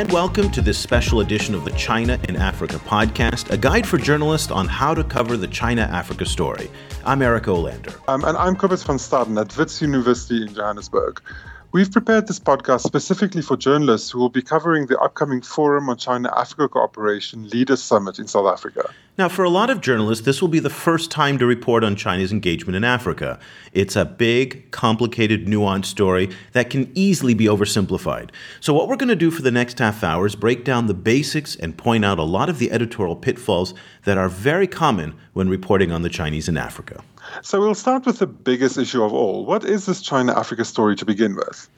and welcome to this special edition of the China in Africa podcast, a guide for journalists on how to cover the China Africa story. I'm Eric Olander. Um, and I'm Cobus van Staden at Wits University in Johannesburg. We've prepared this podcast specifically for journalists who will be covering the upcoming Forum on China Africa Cooperation Leaders Summit in South Africa. Now, for a lot of journalists, this will be the first time to report on China's engagement in Africa. It's a big, complicated, nuanced story that can easily be oversimplified. So, what we're going to do for the next half hour is break down the basics and point out a lot of the editorial pitfalls that are very common when reporting on the Chinese in Africa. So we'll start with the biggest issue of all. What is this China Africa story to begin with?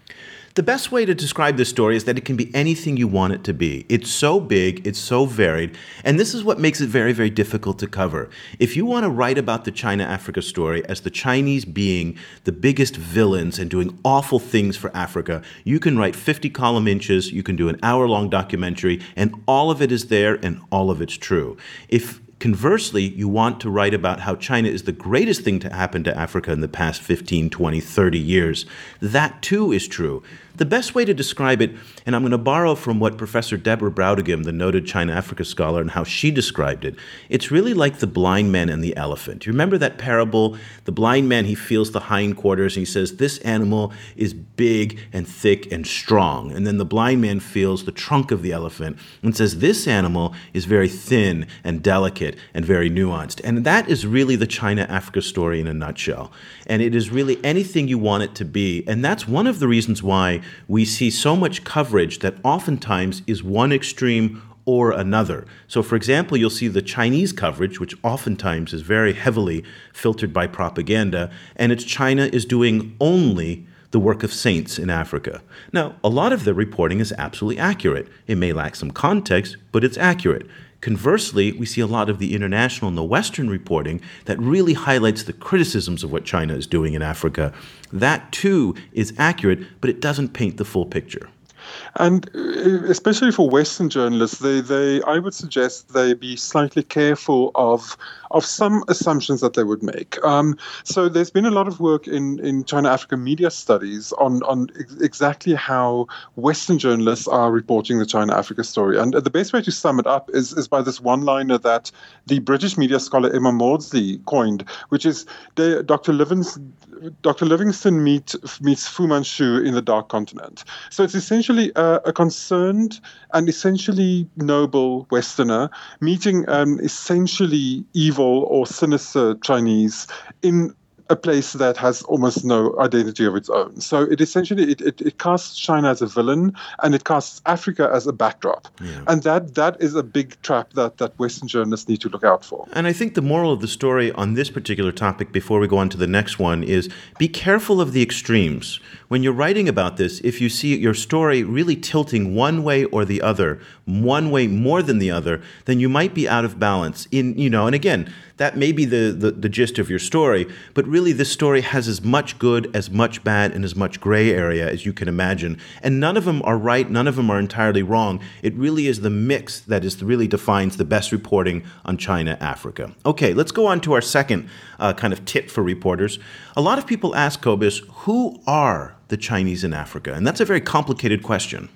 The best way to describe this story is that it can be anything you want it to be. It's so big, it's so varied, and this is what makes it very, very difficult to cover. If you want to write about the China Africa story as the Chinese being the biggest villains and doing awful things for Africa, you can write 50 column inches, you can do an hour long documentary, and all of it is there and all of it's true. If Conversely, you want to write about how China is the greatest thing to happen to Africa in the past 15, 20, 30 years. That too is true. The best way to describe it, and I'm going to borrow from what Professor Deborah Brautigam, the noted China Africa scholar, and how she described it, it's really like the blind man and the elephant. You remember that parable? The blind man, he feels the hindquarters, and he says, This animal is big and thick and strong. And then the blind man feels the trunk of the elephant and says, This animal is very thin and delicate and very nuanced. And that is really the China Africa story in a nutshell. And it is really anything you want it to be. And that's one of the reasons why we see so much coverage that oftentimes is one extreme or another. So, for example, you'll see the Chinese coverage, which oftentimes is very heavily filtered by propaganda, and it's China is doing only the work of saints in Africa. Now, a lot of the reporting is absolutely accurate. It may lack some context, but it's accurate. Conversely, we see a lot of the international and the Western reporting that really highlights the criticisms of what China is doing in Africa. That too is accurate, but it doesn't paint the full picture. And uh, especially for Western journalists, they, they I would suggest they be slightly careful of of some assumptions that they would make. Um, so there's been a lot of work in, in China Africa media studies on on ex- exactly how Western journalists are reporting the China Africa story. And the best way to sum it up is, is by this one liner that the British media scholar Emma Mawdsley coined, which is Dr. Livingstone Dr. Livingstone meet, meets Fu Manchu in the Dark Continent. So it's essentially a, a concerned and essentially noble Westerner meeting an essentially evil or sinister Chinese in a place that has almost no identity of its own. So it essentially it, it, it casts China as a villain and it casts Africa as a backdrop. Yeah. And that that is a big trap that, that Western journalists need to look out for. And I think the moral of the story on this particular topic before we go on to the next one is be careful of the extremes. When you're writing about this, if you see your story really tilting one way or the other, one way more than the other, then you might be out of balance. In you know, and again, that may be the, the, the, gist of your story, but really this story has as much good, as much bad, and as much gray area as you can imagine. And none of them are right, none of them are entirely wrong. It really is the mix that is really defines the best reporting on China, Africa. Okay, let's go on to our second uh, kind of tip for reporters. A lot of people ask Cobus, who are the Chinese in Africa? And that's a very complicated question.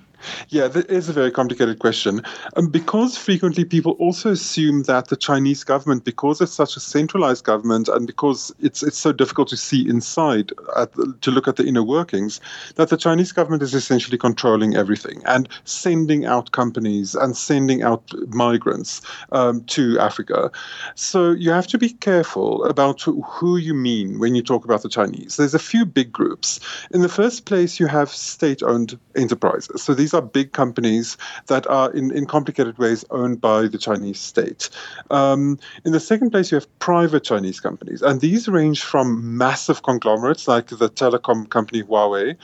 Yeah, that is a very complicated question. Um, because frequently people also assume that the Chinese government, because it's such a centralized government and because it's it's so difficult to see inside, the, to look at the inner workings, that the Chinese government is essentially controlling everything and sending out companies and sending out migrants um, to Africa. So you have to be careful about who you mean when you talk about the Chinese. There's a few big groups. In the first place, you have state owned enterprises. So these are big companies that are in, in complicated ways owned by the Chinese state. Um, in the second place, you have private Chinese companies, and these range from massive conglomerates like the telecom company Huawei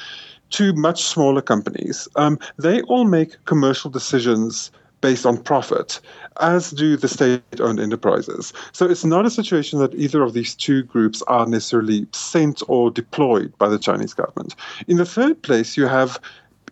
to much smaller companies. Um, they all make commercial decisions based on profit, as do the state owned enterprises. So it's not a situation that either of these two groups are necessarily sent or deployed by the Chinese government. In the third place, you have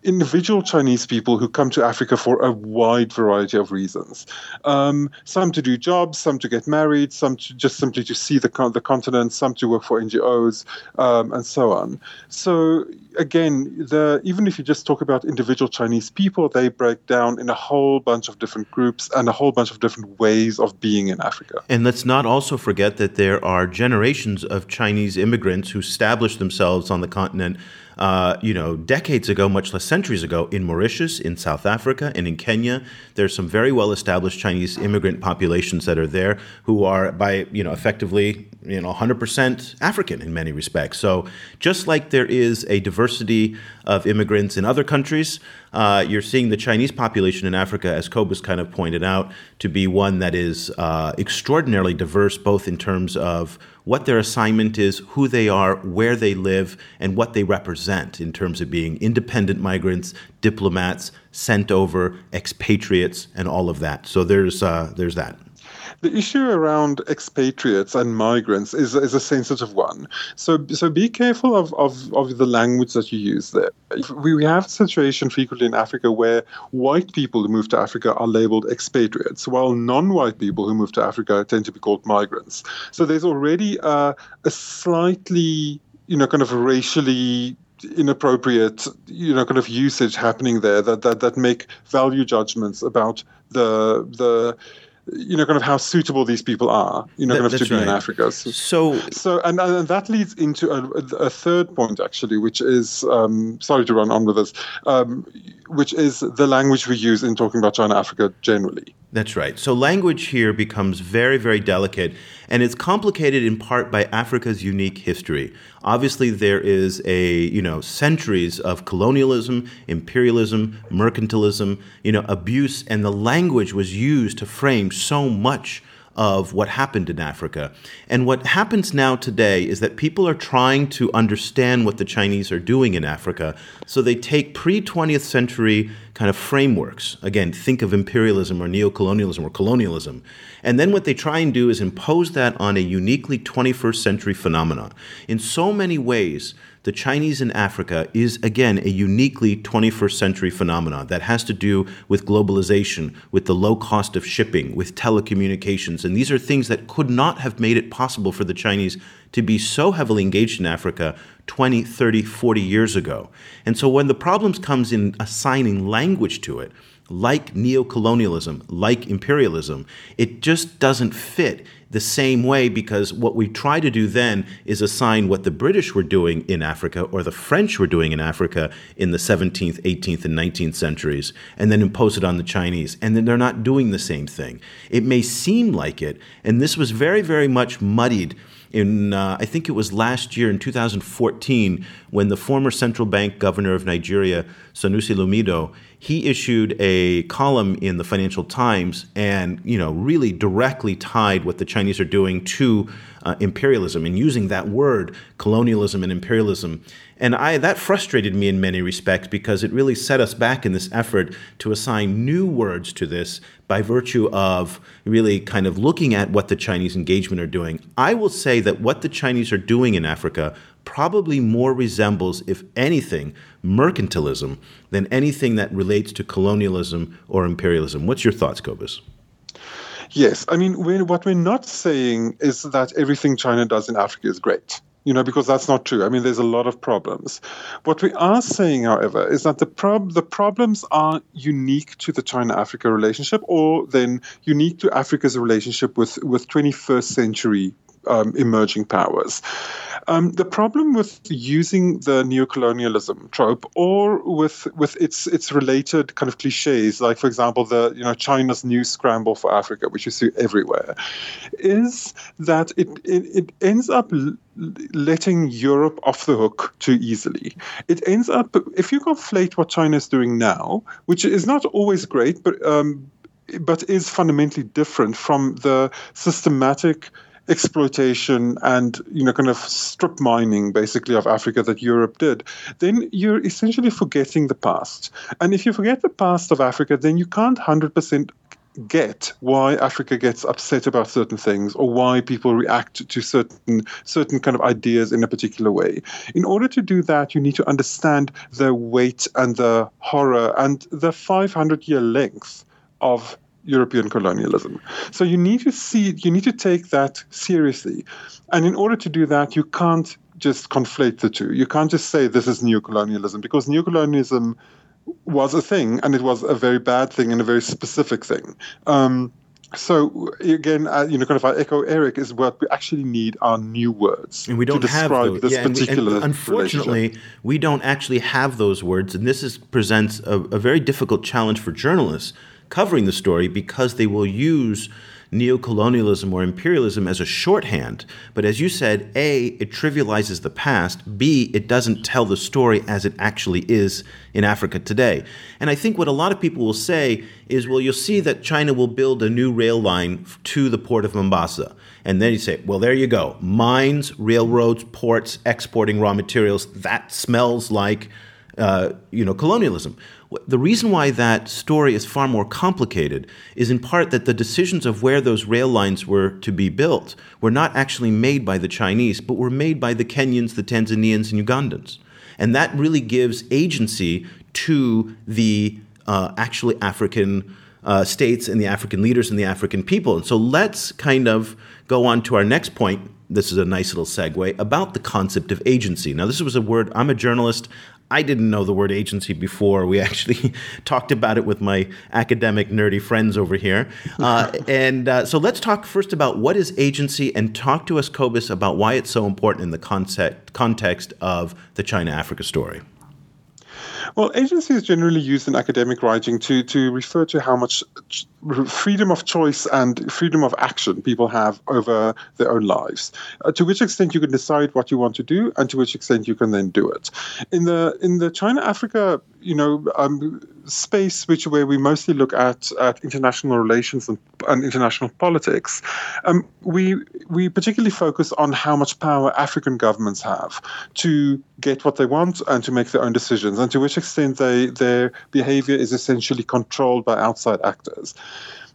individual Chinese people who come to Africa for a wide variety of reasons. Um, some to do jobs, some to get married, some to just simply to see the, the continent, some to work for NGOs, um, and so on. So again, the, even if you just talk about individual Chinese people, they break down in a whole bunch of different groups and a whole bunch of different ways of being in Africa. And let's not also forget that there are generations of Chinese immigrants who established themselves on the continent uh, you know, decades ago, much less centuries ago, in Mauritius, in South Africa, and in Kenya. There's some very well established Chinese immigrant populations that are there who are, by, you know, effectively, you know, 100% African in many respects. So just like there is a diversity of immigrants in other countries, uh, you're seeing the Chinese population in Africa, as Cobus kind of pointed out, to be one that is uh, extraordinarily diverse, both in terms of what their assignment is, who they are, where they live, and what they represent in terms of being independent migrants, diplomats, sent over, expatriates, and all of that. So there's uh, there's that. The issue around expatriates and migrants is, is a sensitive one. So so be careful of, of, of the language that you use there. We, we have a situation frequently in Africa where white people who move to Africa are labeled expatriates, while non-white people who move to Africa tend to be called migrants. So there's already a, a slightly you know, kind of racially inappropriate, you know, kind of usage happening there that that, that make value judgments about the the you know, kind of how suitable these people are, you know, that, kind of to be right. in Africa. So, so, and, and that leads into a, a third point actually, which is um, sorry to run on with this, um, which is the language we use in talking about China Africa generally. That's right. So language here becomes very, very delicate, and it's complicated in part by Africa's unique history. Obviously, there is a you know centuries of colonialism, imperialism, mercantilism, you know abuse, and the language was used to frame so much of what happened in Africa. And what happens now today is that people are trying to understand what the Chinese are doing in Africa. So they take pre 20th century kind of frameworks. Again, think of imperialism or neocolonialism or colonialism. And then what they try and do is impose that on a uniquely 21st century phenomenon. In so many ways, the Chinese in Africa is, again, a uniquely 21st century phenomenon that has to do with globalization, with the low cost of shipping, with telecommunications. And these are things that could not have made it possible for the Chinese to be so heavily engaged in Africa 20, 30, 40 years ago. And so when the problems comes in assigning language to it, like neocolonialism, like imperialism, it just doesn't fit the same way because what we try to do then is assign what the British were doing in Africa or the French were doing in Africa in the 17th, 18th, and 19th centuries and then impose it on the Chinese. And then they're not doing the same thing. It may seem like it, and this was very, very much muddied in uh, I think it was last year in 2014 when the former central bank governor of Nigeria, Sanusi Lamido, he issued a column in the Financial Times and you know really directly tied what the Chinese are doing to uh, imperialism and using that word colonialism and imperialism and I that frustrated me in many respects because it really set us back in this effort to assign new words to this by virtue of really kind of looking at what the Chinese engagement are doing. I will say that what the Chinese are doing in Africa probably more resembles, if anything, mercantilism than anything that relates to colonialism or imperialism. What's your thoughts, Cobus? Yes, I mean, we're, what we're not saying is that everything China does in Africa is great you know, because that's not true. I mean, there's a lot of problems. What we are saying, however, is that the prob- the problems are unique to the China-Africa relationship, or then unique to Africa's relationship with with 21st century um, emerging powers. Um, the problem with using the neocolonialism trope, or with with its its related kind of cliches, like for example the you know China's new scramble for Africa, which you see everywhere, is that it it, it ends up letting Europe off the hook too easily. It ends up if you conflate what China is doing now, which is not always great, but um, but is fundamentally different from the systematic exploitation and you know kind of strip mining basically of Africa that Europe did, then you're essentially forgetting the past. And if you forget the past of Africa, then you can't hundred percent get why Africa gets upset about certain things or why people react to certain certain kind of ideas in a particular way. In order to do that, you need to understand the weight and the horror and the 500 year length of European colonialism. So you need to see you need to take that seriously. And in order to do that, you can't just conflate the two. You can't just say this is neo-colonialism because neo-colonialism was a thing, and it was a very bad thing and a very specific thing. Um, so again, uh, you know, kind of I echo Eric is what we actually need are new words, and we don't have those. this yeah, particular. And we, and unfortunately, we don't actually have those words, and this is, presents a, a very difficult challenge for journalists covering the story because they will use neocolonialism or imperialism as a shorthand. But as you said, A, it trivializes the past. B, it doesn't tell the story as it actually is in Africa today. And I think what a lot of people will say is, well, you'll see that China will build a new rail line to the port of Mombasa. And then you say, well, there you go. Mines, railroads, ports, exporting raw materials. That smells like, uh, you know, colonialism. The reason why that story is far more complicated is in part that the decisions of where those rail lines were to be built were not actually made by the Chinese, but were made by the Kenyans, the Tanzanians, and Ugandans. And that really gives agency to the uh, actually African uh, states and the African leaders and the African people. And so let's kind of go on to our next point. This is a nice little segue about the concept of agency. Now, this was a word, I'm a journalist. I didn't know the word agency before. We actually talked about it with my academic nerdy friends over here. Uh, and uh, so let's talk first about what is agency and talk to us, Cobus, about why it's so important in the concept, context of the China Africa story. Well, agency is generally used in academic writing to, to refer to how much freedom of choice and freedom of action people have over their own lives. Uh, to which extent you can decide what you want to do, and to which extent you can then do it. In the in the China Africa, you know, um, space which where we mostly look at at international relations and, and international politics, um, we we particularly focus on how much power African governments have to get what they want and to make their own decisions, and to which extent they their behavior is essentially controlled by outside actors.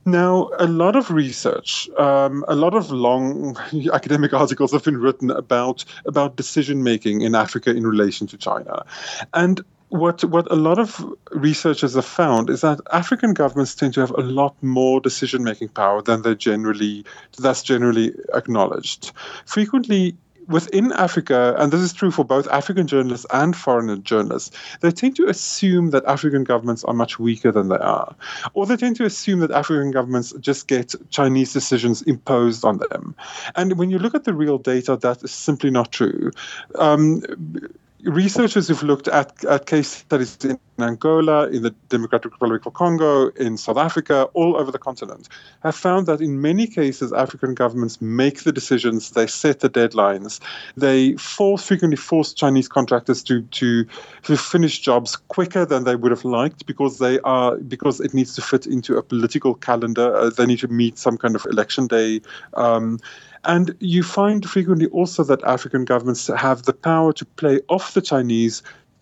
Now, a lot of research, um, a lot of long academic articles have been written about about decision making in Africa in relation to China, and what what a lot of researchers have found is that African governments tend to have a lot more decision making power than they generally that's generally acknowledged. Frequently, within Africa, and this is true for both African journalists and foreign journalists, they tend to assume that African governments are much weaker than they are. Or they tend to assume that African governments just get Chinese decisions imposed on them. And when you look at the real data, that is simply not true. Um, researchers who've looked at, at case studies in Angola, in the Democratic Republic of Congo, in South Africa, all over the continent, have found that in many cases, African governments make the decisions, they set the deadlines, they force, frequently force Chinese contractors to, to, to finish jobs quicker than they would have liked because they are because it needs to fit into a political calendar. Uh, they need to meet some kind of election day. Um, and you find frequently also that African governments have the power to play off the Chinese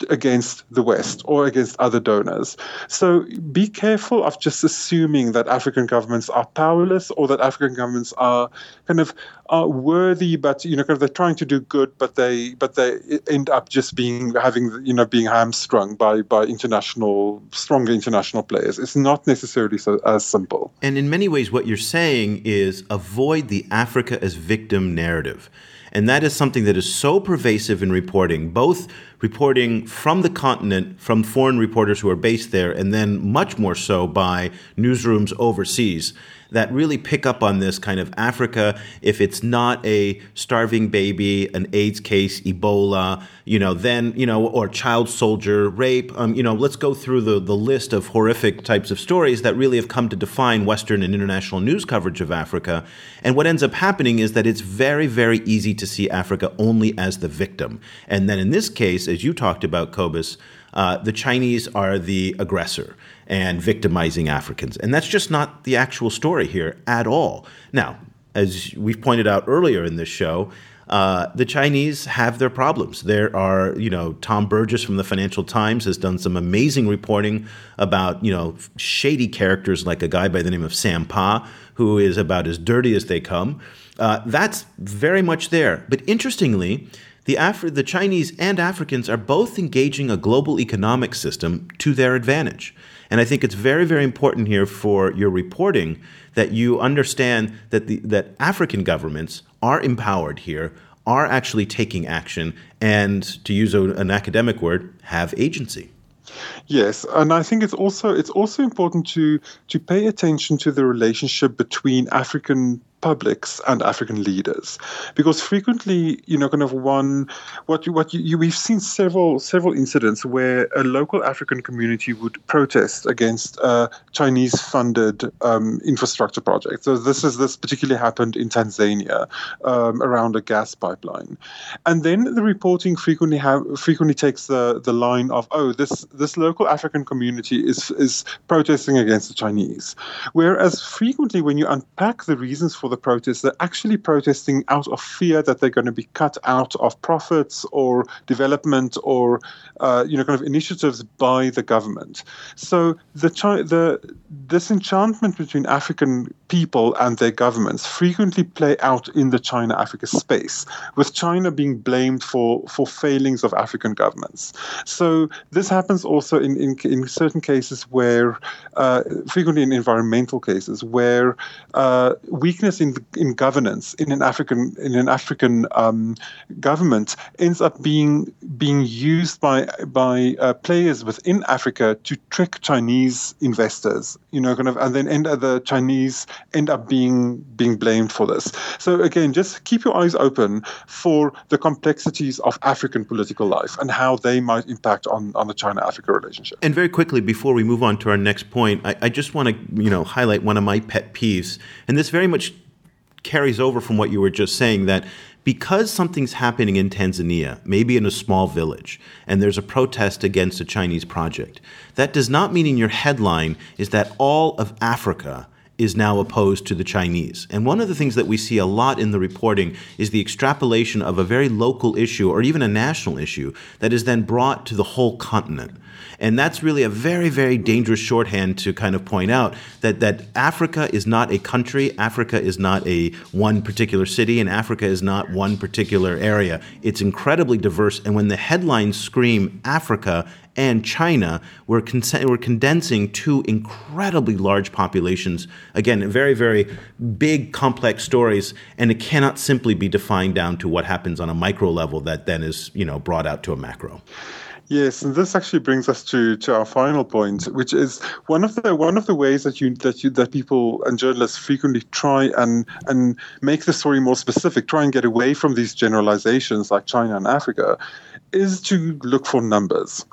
against the West or against other donors. So be careful of just assuming that African governments are powerless or that African governments are kind of are worthy, but you know, kind of they're trying to do good, but they but they end up just being having you know being hamstrung by by international stronger international players. It's not necessarily so as simple. And in many ways, what you're saying is avoid the Africa as victim narrative. And that is something that is so pervasive in reporting, both reporting from the continent, from foreign reporters who are based there, and then much more so by newsrooms overseas that really pick up on this kind of Africa. If it's not a starving baby, an AIDS case, Ebola, you know, then, you know, or child soldier rape, um, you know, let's go through the, the list of horrific types of stories that really have come to define Western and international news coverage of Africa. And what ends up happening is that it's very, very easy to see Africa only as the victim. And then in this case, as you talked about, Cobus, uh, the Chinese are the aggressor and victimizing Africans. And that's just not the actual story here at all. Now, as we've pointed out earlier in this show, uh, the Chinese have their problems. There are, you know, Tom Burgis from the Financial Times has done some amazing reporting about, you know, shady characters like a guy by the name of Sam Pa, who is about as dirty as they come. Uh, that's very much there. But interestingly, the, Afri- the Chinese and Africans are both engaging a global economic system to their advantage. And I think it's very, very important here for your reporting that you understand that the, that African governments are empowered here, are actually taking action, and to use a, an academic word, have agency. Yes, and I think it's also it's also important to to pay attention to the relationship between African publics and African leaders, because frequently, you know, kind of one, what you, what you, you, we've seen several several incidents where a local African community would protest against a Chinese-funded um, infrastructure project. So this is this particularly happened in Tanzania um, around a gas pipeline, and then the reporting frequently have frequently takes the the line of oh this this local African community is is protesting against the Chinese, whereas frequently when you unpack the reasons for the the protests, they're actually protesting out of fear that they're going to be cut out of profits or development or uh, you know kind of initiatives by the government. So the the disenchantment between African people and their governments frequently play out in the China-Africa space, with China being blamed for for failings of African governments. So this happens also in in, in certain cases where uh, frequently in environmental cases where uh, weakness in in governance in an African in an African um, government ends up being being used by by uh, players within Africa to trick Chinese investors. You know, kind of, and then end the Chinese end up being being blamed for this. So again, just keep your eyes open for the complexities of African political life and how they might impact on on the China-Africa relationship. And very quickly, before we move on to our next point, I, I just want to you know highlight one of my pet peeves, and this very much carries over from what you were just saying that because something's happening in Tanzania, maybe in a small village, and there's a protest against a Chinese project, that does not mean in your headline is that all of Africa is now opposed to the Chinese. And one of the things that we see a lot in the reporting is the extrapolation of a very local issue or even a national issue that is then brought to the whole continent. And that's really a very, very dangerous shorthand to kind of point out that, that Africa is not a country, Africa is not a one particular city, and Africa is not one particular area. It's incredibly diverse. And when the headlines scream Africa and China, we're, con- we're condensing two incredibly large populations. Again, very, very big, complex stories, and it cannot simply be defined down to what happens on a micro level that then is, you know, brought out to a macro. Yes, and this actually brings us to, to our final point, which is one of the one of the ways that you that you that people and journalists frequently try and and make the story more specific, try and get away from these generalizations like China and Africa, is to look for numbers.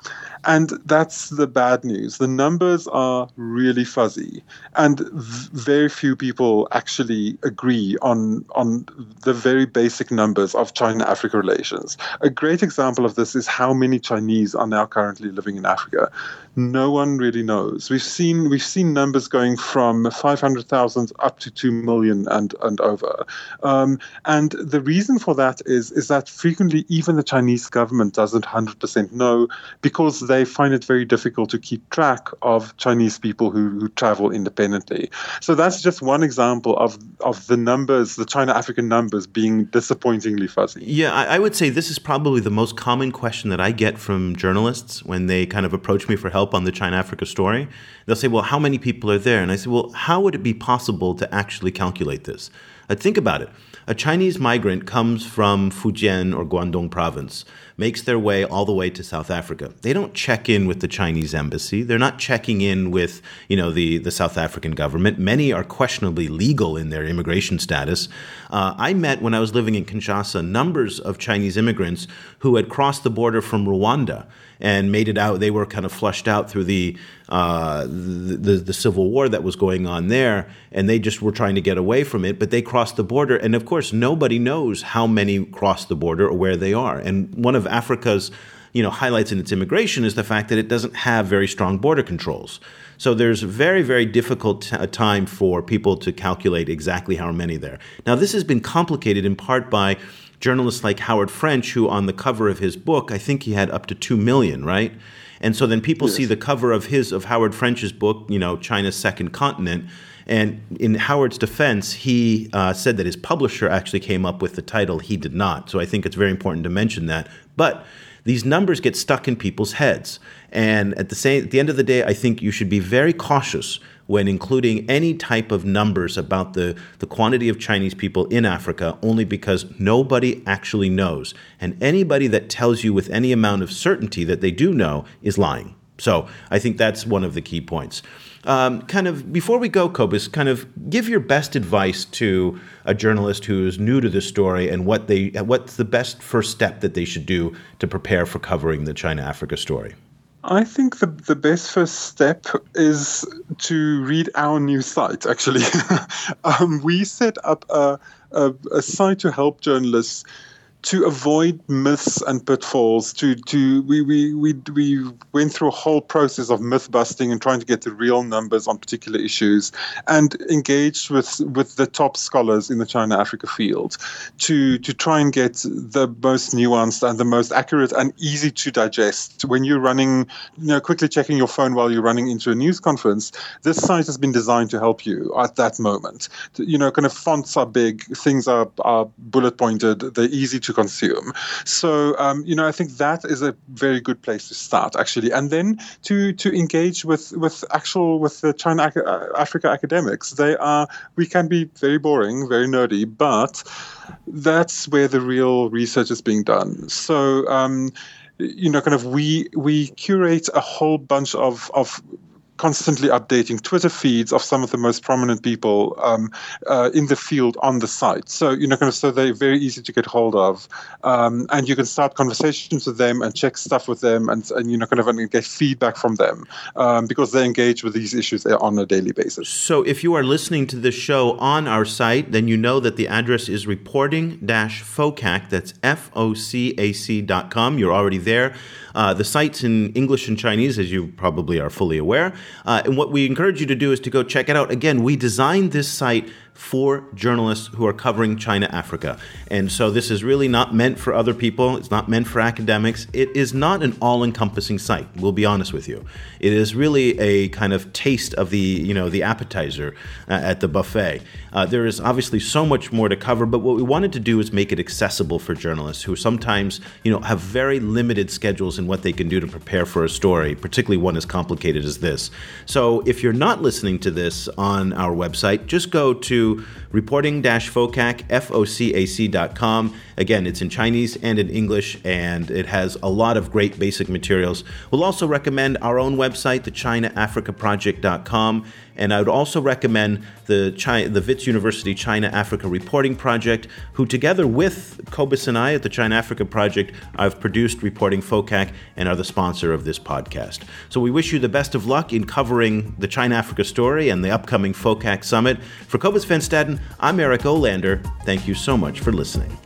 And that's the bad news. The numbers are really fuzzy, and very few people actually agree on, on the very basic numbers of China Africa relations. A great example of this is how many Chinese are now currently living in Africa no one really knows. We've seen we've seen numbers going from 500,000 up to 2 million and and over. Um, and the reason for that is is that frequently even the Chinese government doesn't 100% know because they find it very difficult to keep track of Chinese people who, who travel independently. So that's just one example of of the numbers, the China African numbers being disappointingly fuzzy. Yeah, I, I would say this is probably the most common question that I get from journalists when they kind of approach me for help on the China Africa story, they'll say, well, how many people are there? And I say, well, how would it be possible to actually calculate this? I think about it. A Chinese migrant comes from Fujian or Guangdong province, makes their way all the way to South Africa. They don't check in with the Chinese embassy. They're not checking in with, you know, the, the South African government. Many are questionably legal in their immigration status. Uh, I met when I was living in Kinshasa numbers of Chinese immigrants who had crossed the border from Rwanda and made it out. They were kind of flushed out through the, uh, the, the, the civil war that was going on there, and they just were trying to get away from it. But they crossed the border, and of course, nobody knows how many crossed the border or where they are. And one of Africa's you know highlights in its immigration is the fact that it doesn't have very strong border controls. So there's a very, very difficult t- uh, time for people to calculate exactly how many there. Now, this has been complicated in part by journalists like Howard French, who on the cover of his book, I think he had up to 2 million, right? And so then people yes. see the cover of his, of Howard French's book, you know, China's Second Continent. And in Howard's defense, he uh, said that his publisher actually came up with the title. He did not. So I think it's very important to mention that. But these numbers get stuck in people's heads. And at the same at the end of the day, I think you should be very cautious when including any type of numbers about the, the quantity of Chinese people in Africa only because nobody actually knows. And anybody that tells you with any amount of certainty that they do know is lying. So I think that's one of the key points. Um, kind of before we go, Cobus, kind of give your best advice to a journalist who is new to the story and what they what's the best first step that they should do to prepare for covering the China Africa story. I think the, the best first step is to read our new site, actually. um, we set up a, a, a site to help journalists to avoid myths and pitfalls to to we, we we we went through a whole process of myth busting and trying to get the real numbers on particular issues and engaged with with the top scholars in the China Africa field to to try and get the most nuanced and the most accurate and easy to digest. When you're running you know quickly checking your phone while you're running into a news conference this site has been designed to help you at that moment. You know kind of fonts are big things are, are bullet pointed they're easy to consume. So um, you know, I think that is a very good place to start actually, and then to to engage with with actual with the China uh, Africa academics. They are we can be very boring, very nerdy, but that's where the real research is being done. So. Um, you know, kind of we we curate a whole bunch of of constantly updating Twitter feeds of some of the most prominent people um, uh, in the field on the site. So you know, kind of, so they're very easy to get hold of, um, and you can start conversations with them and check stuff with them, and, and you know, kind of, and get feedback from them um, because they engage with these issues on a daily basis. So if you are listening to this show on our site, then you know that the address is reporting-focac. That's f o c a c dot com. You're already there. Uh, the site's in English and Chinese, as you probably are fully aware. Uh, and what we encourage you to do is to go check it out. Again, we designed this site for journalists who are covering China Africa. And so this is really not meant for other people. It's not meant for academics. It is not an all encompassing site, we'll be honest with you. It is really a kind of taste of the, you know, the appetizer uh, at the buffet. Uh, there is obviously so much more to cover, but what we wanted to do is make it accessible for journalists who sometimes, you know, have very limited schedules in what they can do to prepare for a story, particularly one as complicated as this. So if you're not listening to this on our website, just go to reporting-focac, F-O-C-A-C.com. Again, it's in Chinese and in English, and it has a lot of great basic materials. We'll also recommend our own website, the ChinaAfricaProject.com, and I would also recommend the China, the University China Africa Reporting Project, who together with Cobus and I at the China Africa Project, I've produced Reporting FOCAC and are the sponsor of this podcast. So we wish you the best of luck in covering the China Africa story and the upcoming FOCAC Summit. For Cobus Van Staden, I'm Eric Olander. Thank you so much for listening.